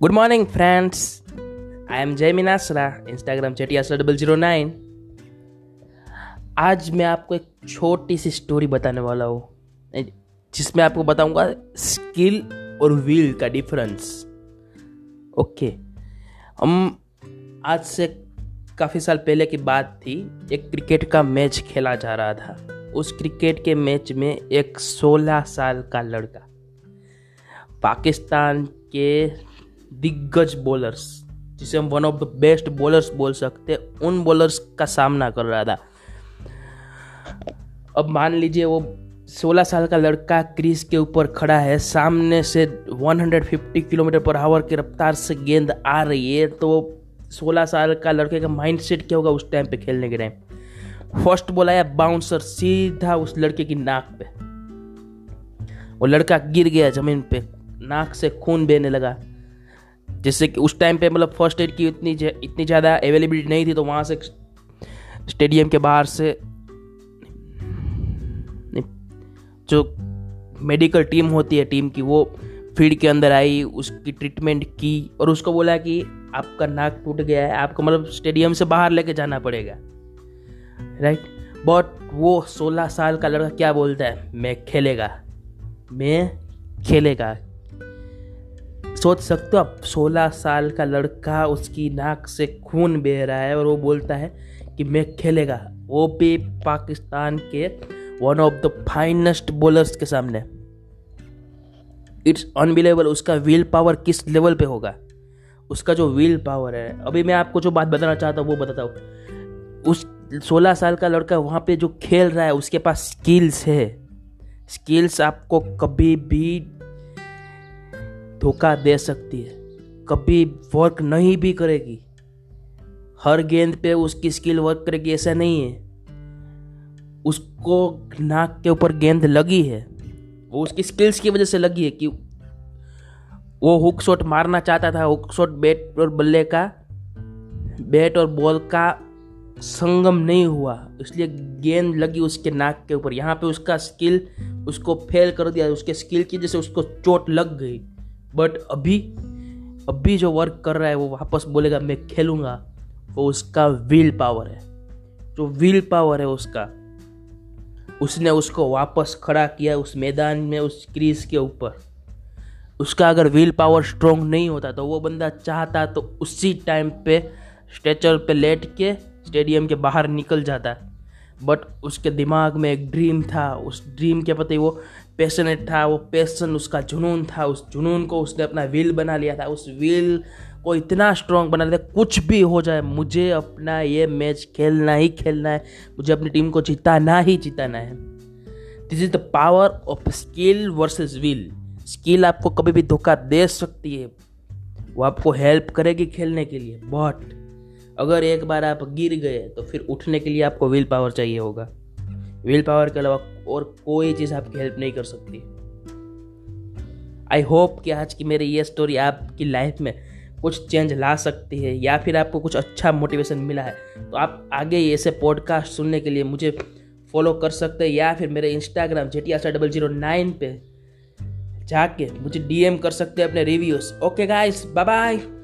Good morning friends I am Jai मिनासरा Instagram चेटियासरा double zero nine आज मैं आपको एक छोटी सी स्टोरी बताने वाला हूँ, जिसमें आपको बताऊँगा स्किल और व्हील का डिफरेंस ओके हम आज से काफ़ी साल पहले की बात थी, एक क्रिकेट का मैच खेला जा रहा था। उस क्रिकेट के मैच में एक 16 साल का लड़का, पाकिस्तान के दिग्गज बॉलर्स जिसे हम one of the best bowlers बोल सकते हैं, उन बॉलर्स का सामना कर रहा था। अब मान लीजिए वो 16 साल का लड़का क्रीज के ऊपर खड़ा है, सामने से 150 किलोमीटर पर आवर की रफ्तार से गेंद आ रही है तो 16 साल का लड़के का माइंड सेट क्या होगा उस टाइम पे खेलने के टाइम? फ़र्स्ट बॉल आया बाउंसर सीधा उस लड़के की नाक पे। वो लड़का गिर गया ज़मीन पे, नाक से खून बहने लगा। जिससे कि उस टाइम पे मतलब फ़र्स्ट एड की इतनी इतनी ज़्यादा अवेलेबिलिटी नहीं थी तो वहाँ से स्टेडियम के बाहर से जो मेडिकल टीम होती है टीम की, वो फ़ील्ड के अंदर आई, उसकी ट्रीटमेंट की और उसको बोला कि आपका नाक टूट गया है, आपको मतलब स्टेडियम से बाहर लेके जाना पड़ेगा। राइट बट वो सोलह साल का लड़का क्या बोलता है? मैं खेलेगा। मैं खेलेगा। सोच सकते हो आप? सोलह साल का लड़का उसकी नाक से खून बह रहा है और वो बोलता है कि मैं खेलेगा। वो भी पाकिस्तान के one of the finest bowlers के सामने। इट्स अनबिलेबल उसका विल पावर किस लेवल पे होगा? उसका जो विल पावर है, अभी मैं आपको जो बात बताना चाहता हूँ, वो बताता हूँ। उस सोलह साल का लड़का वहाँ पे जो खेल रहा है, उसके पास स्किल्स है। स्किल्स आपको कभी भी धोखा दे सकती है। कभी वर्क नहीं भी करेगी। हर गेंद पे उसकी स्किल वर्क करेगी, ऐसा नहीं है। उसको नाक के ऊपर गेंद लगी है। वो उसकी स्किल्स की वजह से लगी है कि वो हुक शॉट मारना चाहता था। हुक शॉट बैट और बल्ले का बैट और बॉल का संगम नहीं हुआ। इसलिए गेंद लगी उसके नाक के ऊपर। यहाँ पे उसका स्किल उसको फेल कर दिया। उसके स्किल की जैसे उसको चोट लग गई। बट अभी अभी जो वर्क कर रहा है, वो वापस बोलेगा, मैं खेलूँगा। वो उसका विल पावर है। जो विल पावर है उसका। उसने उसको वापस खड़ा किया उस मैदान में, उस क्रीज के ऊपर। उसका अगर विल पावर स्ट्रोंग नहीं होता तो वो बंदा चाहता तो उसी टाइम पे स्ट्रेचर पे लेट के स्टेडियम के बाहर निकल जाता। बट उसके दिमाग में एक ड्रीम था। उस ड्रीम के प्रति वो पैशनेट था, वो पैसन उसका जुनून था, उस जुनून को उसने अपना विल बना लिया था। उस विल को इतना स्ट्रॉन्ग बना लिया कुछ भी हो जाए, मुझे अपना ये मैच खेलना ही खेलना है। मुझे अपनी टीम को जिताना ही जिताना है। This is the power of skill versus will skill आपको कभी भी धोखा दे सकती है। वो आपको हेल्प करेगी खेलने के लिए बट अगर एक बार आप गिर गए तो फिर उठने के लिए आपको विल पावर चाहिए होगा। विल पावर के अलावा और कोई चीज़ आपकी हेल्प नहीं कर सकती। आई होप कि आज की मेरी ये स्टोरी आपकी लाइफ में कुछ चेंज ला सकती है या फिर आपको कुछ अच्छा मोटिवेशन मिला है। तो आप आगे ऐसे पॉडकास्ट सुनने के लिए मुझे फॉलो कर सकते हैं या फिर मेरे इंस्टाग्राम जेटिया डबल ज़ीरो नाइन पे जाके मुझे डीएम कर सकते हैं अपने reviews okay guys bye bye